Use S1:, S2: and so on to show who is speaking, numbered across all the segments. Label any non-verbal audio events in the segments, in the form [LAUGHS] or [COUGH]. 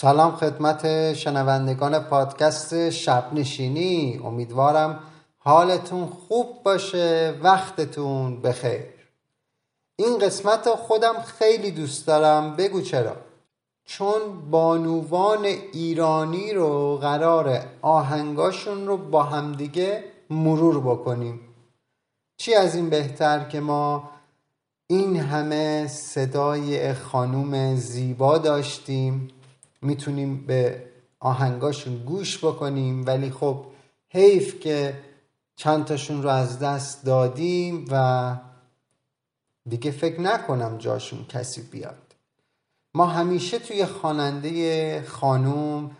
S1: سلام خدمت شنوندگان پادکست شب نشینی. امیدوارم حالتون خوب باشه وقتتون بخیر. این قسمت خودم خیلی دوست دارم بگو چرا؟ چون بانوان ایرانی رو قرار آهنگاشون رو با همدیگه مرور بکنیم. چی از این بهتر که ما این همه صدای خانوم زیبا داشتیم؟ می‌تونیم به آهنگاشون گوش بکنیم. ولی خب حیف که چند تاشون رو از دست دادیم و دیگه فکر نکنم جاشون کسی بیاد. ما همیشه توی خواننده خانوم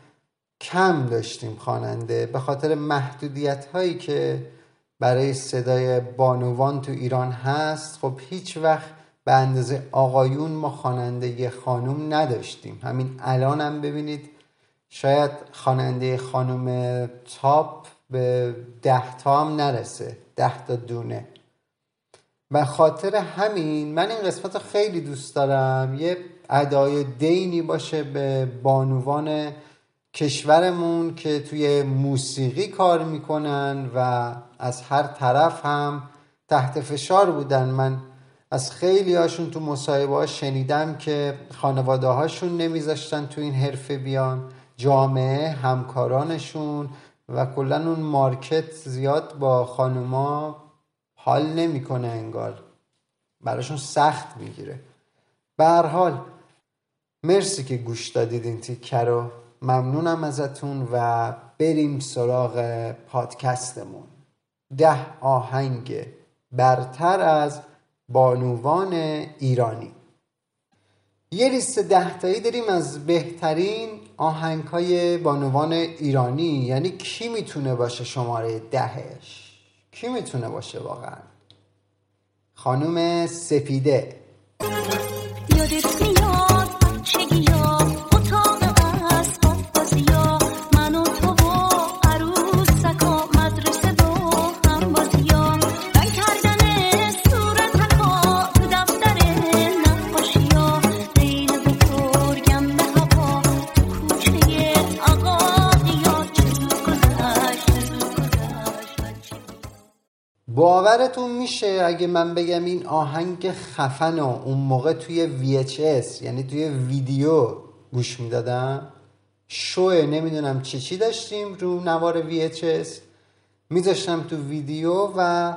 S1: کم داشتیم خواننده به خاطر محدودیت هایی که برای صدای بانوان تو ایران هست. خب هیچ وقت به اندازه آقایون ما خواننده خانوم نداشتیم. همین الان هم ببینید شاید خواننده خانوم تاپ به ده تا هم نرسه ده تا دونه. و خاطر همین من این قسمت رو خیلی دوست دارم. یه ادای دینی باشه به بانوان کشورمون که توی موسیقی کار می‌کنن و از هر طرف هم تحت فشار بودن. من از خیلی هاشون تو مصاحبه ها شنیدم که خانواده هاشون نمیذاشتن تو این حرفه بیان. جامعه همکارانشون و کلا اون مارکت زیاد با خانوما حال نمی‌کنه انگار. براشون سخت می‌گیره. به هر حال مرسی که گوش دادید این تیکه رو. ممنونم ازتون و بریم سراغ پادکستمون. ده آهنگ برتر از بانوان ایرانی. یه لیست دهتایی داریم از بهترین آهنگ های بانوان ایرانی. یعنی کی می‌تونه باشه شماره دهش؟ کی می‌تونه باشه واقعا؟ خانوم سپیده. یادت باورتون میشه اگه من بگم این آهنگ خفن و اون موقع توی VHS یعنی توی ویدیو گوش می‌دادم. شوه نمی‌دونم چی چی داشتیم رو نوار VHS میذاشتم تو ویدیو و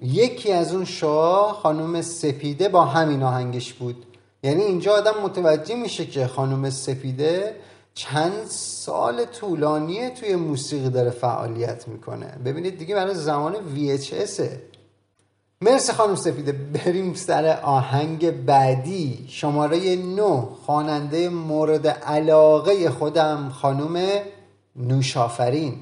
S1: یکی از اون شوها خانم سپیده با همین آهنگش بود. یعنی اینجا آدم متوجه میشه که خانم سپیده چند سال طولانیه توی موسیقی داره فعالیت می‌کنه. ببینید دیگه برای زمان VHS مرسی خانم سپیده. بریم سر آهنگ بعدی. شماره نو خواننده مورد علاقه خودم خانم نوشافرین.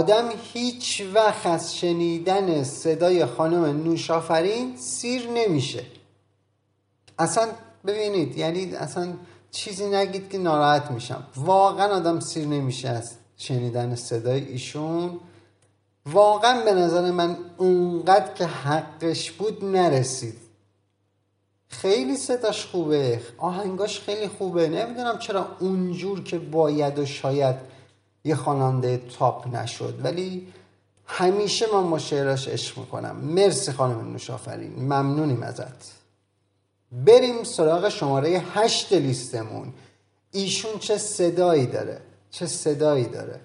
S1: آدم هیچ وقت از شنیدن صدای خانم نوشافرین سیر نمیشه. اصلا ببینید یعنی اصلا چیزی نگید که ناراحت میشم. واقعا آدم سیر نمیشه از شنیدن صدای ایشون. واقعا به نظر من اونقدر که حقش بود نرسید. خیلی صداش خوبه. آهنگاش خیلی خوبه. نمی‌دونم چرا اونجور که باید و شاید یه خواننده تاپ نشد. ولی همیشه من با شعراش عشق می‌کنم. مرسی خانم نوشافرین. ممنونیم ازت. بریم سراغ شماره هشت لیستمون. ایشون چه صدایی داره؟ چه صدایی داره؟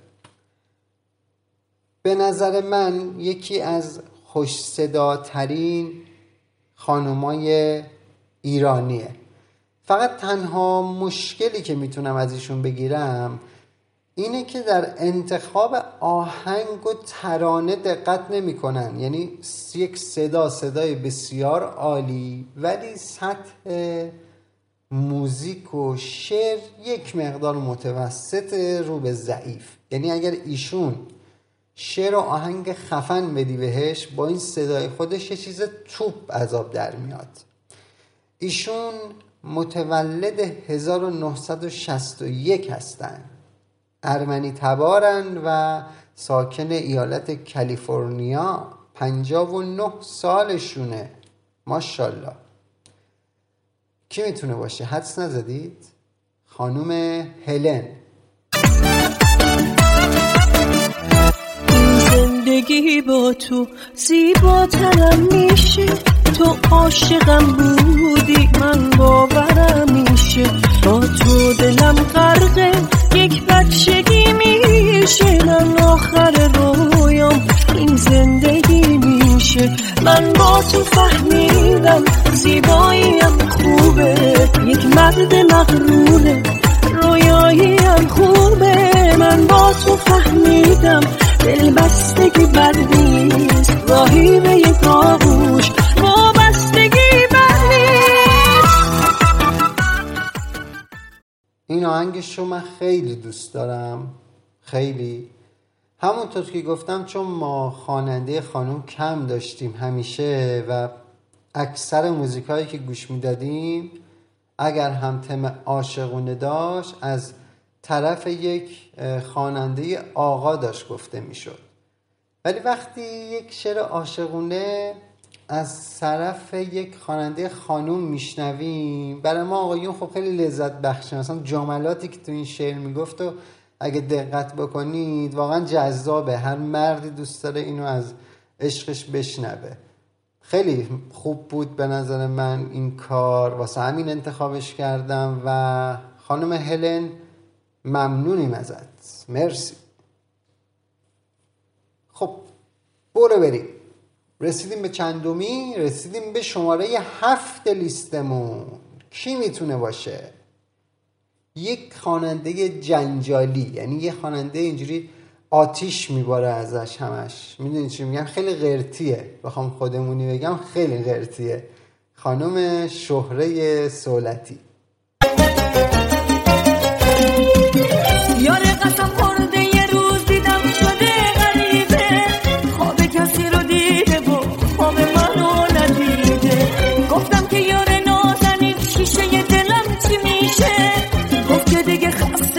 S1: به نظر من یکی از خوش صداترین خانمای ایرانیه. فقط تنها مشکلی که می‌تونم از ایشون بگیرم اینه که در انتخاب آهنگ و ترانه دقت نمی‌کنن. یعنی یک صدا صدای بسیار عالی ولی سطح موزیک و شعر یک مقدار متوسط رو به ضعیف. یعنی اگر ایشون شعر و آهنگ خفن بدی بهش با این صدای خودش یه چیز توپ عذاب در میاد. ایشون متولد 1961 هستن. ارمنی تبارن و ساکن ایالت کالیفرنیا 59 سالشونه. ماشاءالله. کی می‌تونه باشه؟ حدس نزدید؟ خانوم هلن.
S2: زندگی با تو زیباترم میشه. تو عاشقم بودی من باورم میشه. با تو دلم غرقه یک بچگی میشه. من آخر رویام این زندگی میشه. من با تو فهمیدم زیباییم خوبه. یک مرد مغرونه رویاییم خوبه. من با تو فهمیدم دل بستگی بد راهی به یک آغوش
S1: آهنگش رو من خیلی دوست دارم. خیلی. همونطور که گفتم چون ما خواننده خانم کم داشتیم همیشه و اکثر موزیکایی که گوش می‌دادیم اگر هم تم عاشقونه داشت از طرف یک خواننده آقا داشت گفته می‌شد. ولی وقتی یک شعر عاشقونه از طرف یک خواننده خانوم میشنویم. برای ما آقایون خب خیلی لذت بخشه مثلا جملاتی که تو این شعر می‌گفت و اگه دقت بکنید واقعا جذابه. هر مردی دوست داره اینو از عشقش بشنوه. خیلی خوب بود به نظر من این کار. واسه همین انتخابش کردم و خانم هلن ممنونیم ازت. مرسی. خب برو بریم. رسیدیم به چندمی رسیدیم به شماره هفت لیستمون. کی می‌تونه باشه؟ یک خواننده جنجالی یعنی یه خواننده اینجوری آتیش میباره ازش همش. می‌دونی چی میگم؟ خیلی غرتیه بخوام خودمونی بگم خیلی غرتیه خانم شهره سولتی.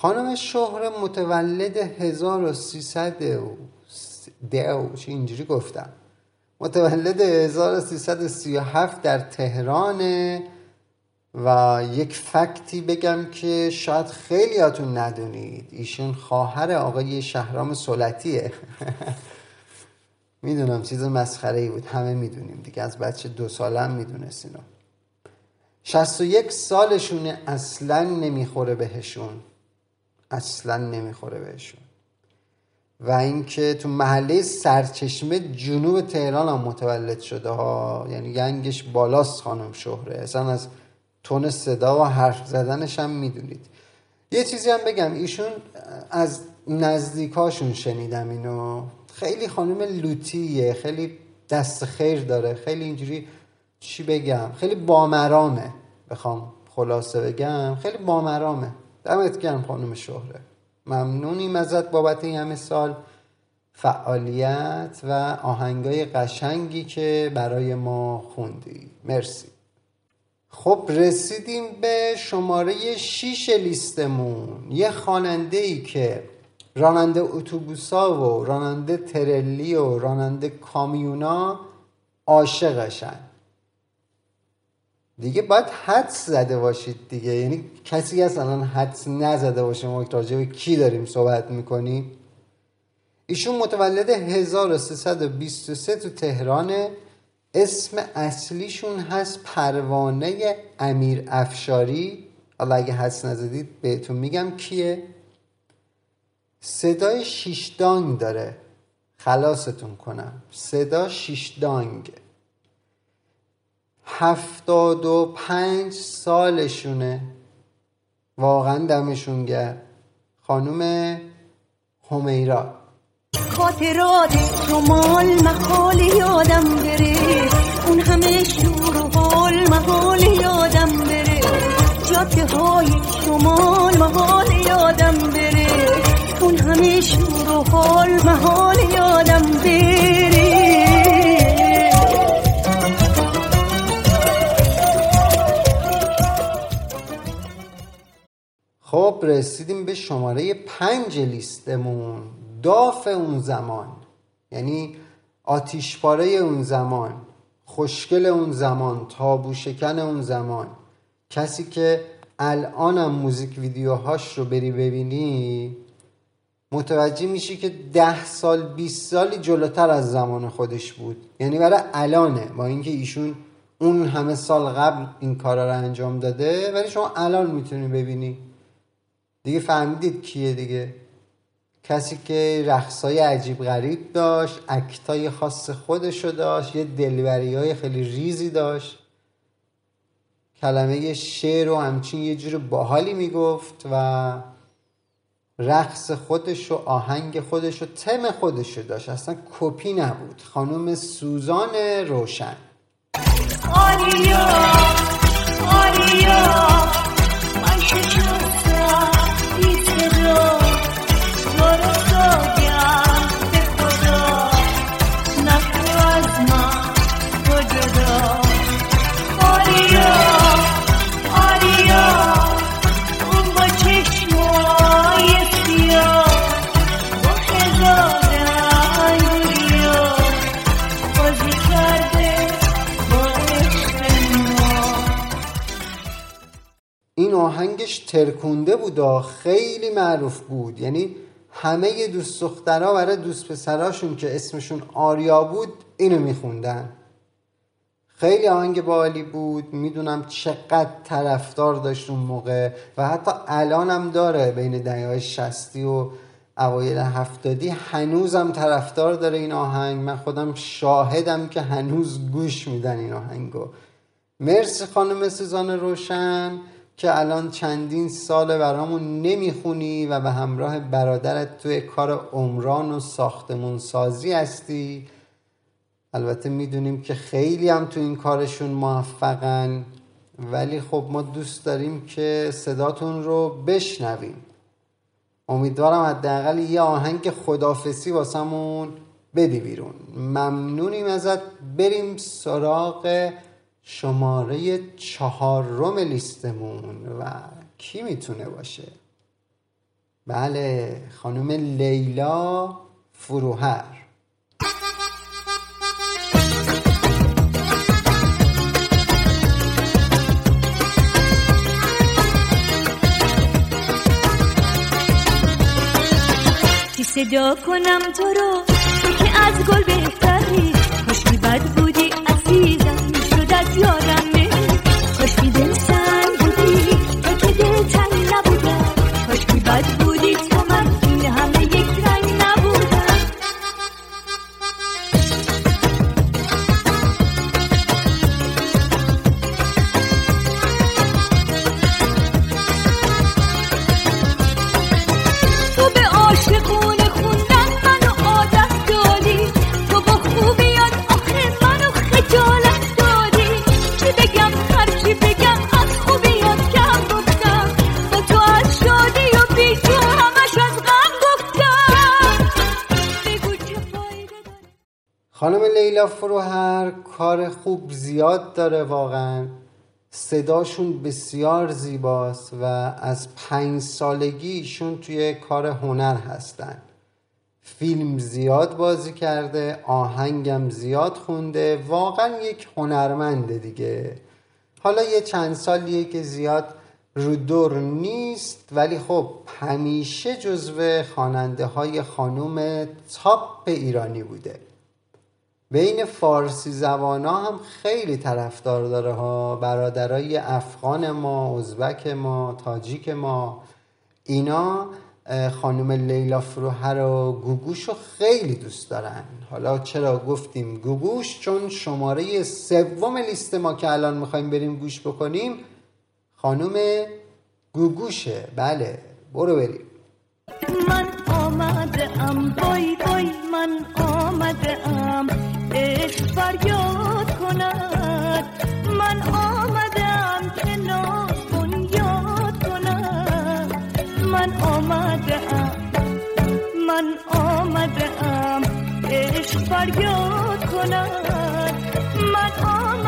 S1: خانم شهره متولد 1300 دو چه اینجوری گفتم. متولد 1337 در تهرانه و یک فکتی بگم که شاید خیلیاتون ندونید. ایشون خواهر آقای شهرام سلطیه [LAUGHS] می‌دونم چیز مسخره ای بود. همه می‌دونیم دیگه. از بچه دو ساله هم می‌دونست اینو 61 سالشونه اصلا نمی‌خوره بهشون. اصلا نمی‌خوره بهشون. و اینکه تو محله سرچشمه جنوب تهران هم متولد شده ها یعنی گنگش بالاست خانم شهره. اصلا از تون صدا و حرف زدنش هم می‌دونید. یه چیزی هم بگم ایشون از نزدیکاشون شنیدم اینو. خیلی خانم لوتیه خیلی دست خیر داره خیلی اینجوری چی بگم خیلی بامرامه بخوام خلاصه بگم خیلی بامرامه دمت گرم خانم شهره. ممنونیم ازت بابت این همه سال. فعالیت و آهنگای قشنگی که برای ما خوندی. مرسی. خب رسیدیم به شماره شیش لیستمون. یه خاننده ای که راننده اتوبوسا و راننده ترلی و راننده کامیونا عاشقشن. دیگه باید حدس زده باشید دیگه. یعنی کسی هست الان حدس نزده باشه ما راجع به کی داریم صحبت می‌کنیم. ایشون متولد 1323 تو تهرانه. اسم اصلیشون هست پروانه امیر افشاری. حالا اگه حدس نزدید بهتون میگم کیه. صدای شیشدانگ داره. خلاصتون کنم. صدا شیشدانگ. هفتاد و پنج سالشونه. واقعا دمشون گرد خانوم همیرا.
S3: خاطرات شمال محال یادم بره. اون همه شور و حال محال یادم بره. جاده های شمال محال یادم بره. اون همه شور و حال محال
S1: خب رسیدیم به شماره پنج لیستمون. داف اون زمان. یعنی آتیشپاره اون زمان خوشگل اون زمان تابو شکن اون زمان. کسی که الانم موزیک ویدیوهاش رو بری ببینی متوجه میشی که ده سال 20 سالی جلوتر از زمان خودش بود. یعنی برای الانه. با اینکه ایشون اون همه سال قبل این کارا رو انجام داده ولی شما الان می‌تونی ببینی. دیگه فهمیدید کیه دیگه. کسی که رقصای عجیب غریب داشت اکتای خاص خودشو داشت یه دلبری های خیلی ریزی داشت. کلمه شعر و همچین یه جور باحالی می‌گفت و رقص خودش و آهنگ خودش و تم خودش داشت. اصلا کپی نبود. خانم سوزان روشن. ترکونده بود و خیلی معروف بود. یعنی همه دوست دخترها برای دوست پسراشون که اسمشون آریا بود اینو میخوندن. خیلی آهنگ بالی بود. می‌دونم چقدر طرفدار داشت اون موقع و حتی الان هم داره بین دهه شستی و اوایل هفتادی. هنوزم طرفدار داره این آهنگ. من خودم شاهدم که هنوز گوش میدن این آهنگو. مرسی خانم سوزان روشن. که الان چندین سال برامون نمی‌خونی و به همراه برادرت توی کار عمران و ساختمون سازی هستی. البته می‌دونیم که خیلی هم تو این کارشون موفقن ولی خب ما دوست داریم که صداتون رو بشنویم. امیدوارم حداقل یه آهنگ خدافسی واسمون بدی بیرون. ممنونیم ازت. بریم سراغ شماره چهارم لیستمون و کی می‌تونه باشه؟ بله خانم لیلا فروهر.
S3: صدا کنم تو رو؟ تو که از گل بهتری بی بد بودی
S1: لیلا فروهر کار خوب زیاد داره واقعا. صداشون بسیار زیباست و از پنج سالگیشون توی کار هنر هستن. فیلم زیاد بازی کرده آهنگم زیاد خونده واقعا یک هنرمنده دیگه. حالا یه چند سالیه که زیاد رو دور نیست ولی خب همیشه جزو خواننده های خانوم تاپ ایرانی بوده. بین فارسی زبان هم خیلی طرفدار داره ها. برادرای افغان ما ازبک ما تاجیک ما. اینا خانم لیلا فروهر و گوگوش رو خیلی دوست دارن. حالا چرا گفتیم گوگوش؟ چون شماره سوم لیست ما که الان می‌خوایم بریم گوش بکنیم خانم گوگوشه. بله برو بریم.
S3: آمده ام بای بای من آمده ام عشق فریاد کند. من آمده ام که ناز یاد کند. من آمده ام من آمده ام عشق فریاد کند. من آمده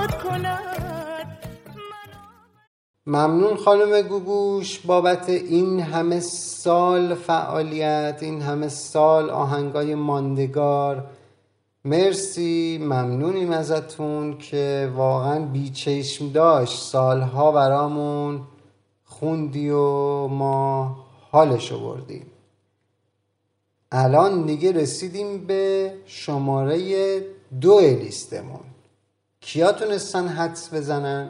S1: ممنون خانم گوگوش. بابت این همه سال فعالیت این همه سال آهنگای ماندگار. مرسی. ممنونیم ازتون که واقعا بیچشم داشت. سالها برامون خوندی و ما حالشو بردیم. الان دیگه رسیدیم به شماره دو لیستمون. کیا تونستن حدس بزنن؟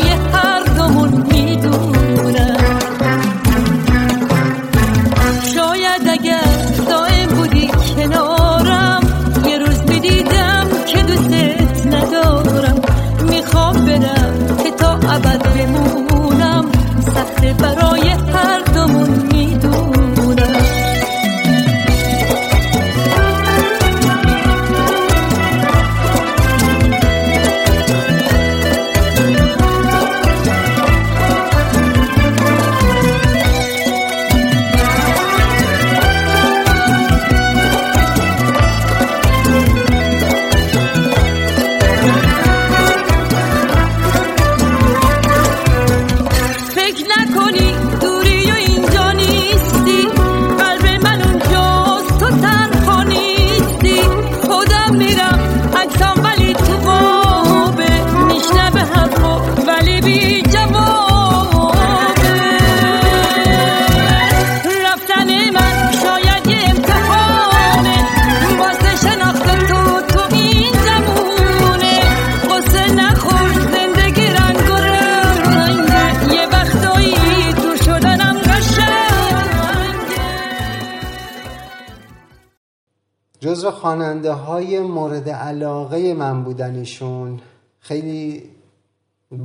S1: خواننده های مورد علاقه من بودنشون خیلی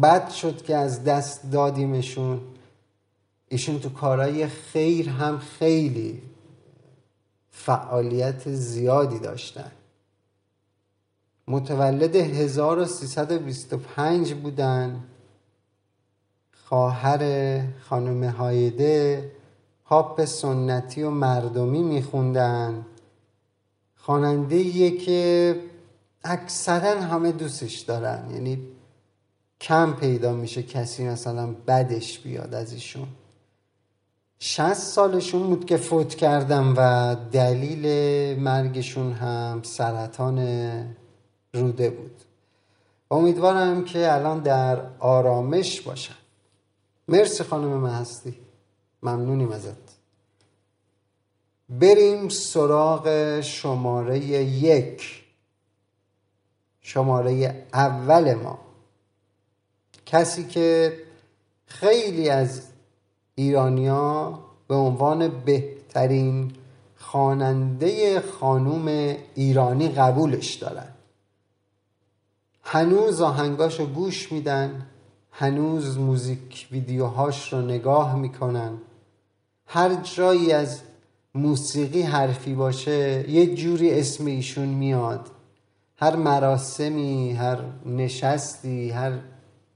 S1: بد شد که از دست دادیمشون. ایشون تو کارهای خیر هم خیلی فعالیت زیادی داشتن. متولد 1325 بودن. خواهر خانم هایده پاپ سنتی و مردمی میخوندن. خواننده که اکثرا همه دوستش دارن. یعنی کم پیدا میشه کسی مثلا بدش بیاد از ایشون. شست سالشون بود که فوت کردم و دلیل مرگشون هم سرطان روده بود. امیدوارم که الان در آرامش باشن. مرسی خانم محستی ممنونیم ازت. بریم سراغ شماره یک. شماره اول ما. کسی که خیلی از ایرانیا به عنوان بهترین خواننده خانوم ایرانی قبولش دارن. هنوز آهنگاشو گوش میدن هنوز موزیک ویدیوهاش رو نگاه می‌کنن. هر جایی از موسیقی حرفی باشه یه جوری اسم ایشون میاد. هر مراسمی هر نشستی هر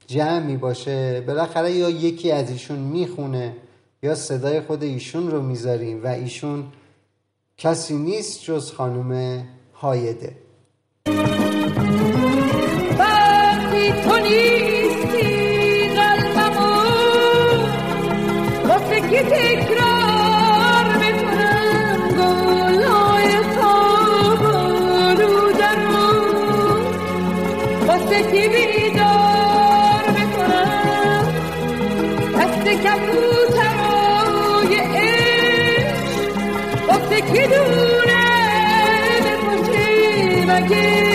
S1: جمعی باشه بالاخره یا یکی از ایشون می‌خونه یا صدای خود ایشون رو می‌ذاریم و ایشون کسی نیست جز خانم هایده.
S3: کبوترای عشق واسه کی دونه بپاشه مگه؟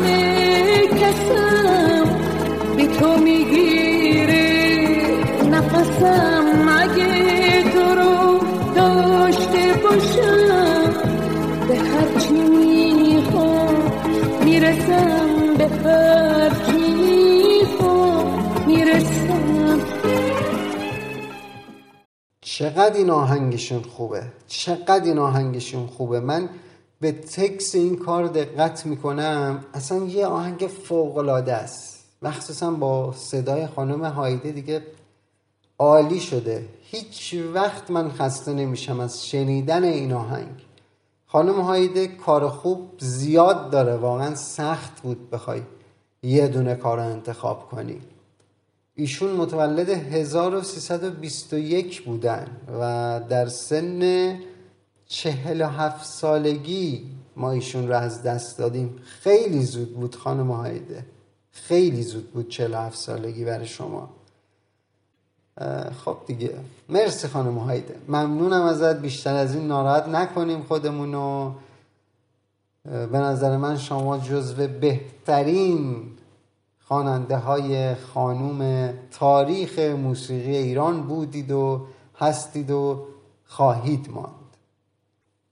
S3: همه کسم بی تو می‌گیره. نفسم اگه تو رو داشته باشم به هرچی می‌خوام می‌رسم به هرچی می‌خوام می‌رسم.
S1: چقدر این آهنگشون خوبه؟ چقدر این آهنگشون خوبه؟ من به تکس این کار دقت می‌کنم اصلا یه آهنگ فوقلاده است. مخصوصا با صدای خانم هایده دیگه عالی شده. هیچ وقت من خسته نمیشم از شنیدن این آهنگ. خانم هایده کار خوب زیاد داره. واقعا سخت بود بخوای یه دونه کار رو انتخاب کنی. ایشون متولد 1321 بودن و در سن 47 سالگی ما ایشون رو از دست دادیم. خیلی زود بود خانم هایده خیلی زود بود 47 سالگی برای شما. خب دیگه. مرسی خانم هایده ممنونم ازت. بیشتر از این ناراحت نکنیم خودمونو اه، به نظر من شما جزو بهترین خواننده های خانوم تاریخ موسیقی ایران بودید و هستید و خواهید ماند.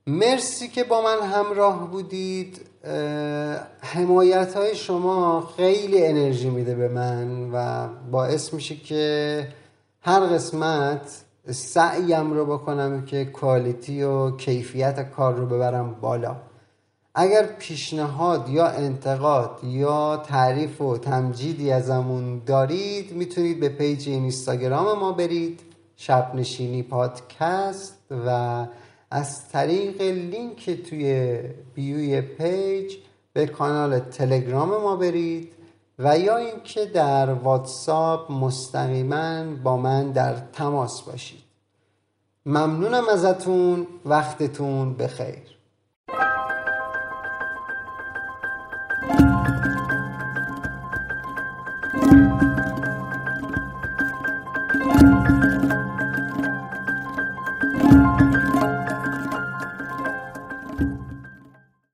S1: مرسی که با من همراه بودید. حمایت های شما خیلی انرژی میده به من و باعث میشه که هر قسمت سعیم رو بکنم که کوالیتی و کیفیت کار رو ببرم بالا. اگر پیشنهاد یا انتقاد یا تعریف و تمجیدی ازمون دارید می‌تونید به پیج اینستاگرام ما برید. شب نشینی پادکست و از طریق لینک توی bio ی page به کانال تلگرام ما برید و یا اینکه در واتساپ مستقیما با من در تماس باشید. ممنونم ازتون وقتتون بخیر.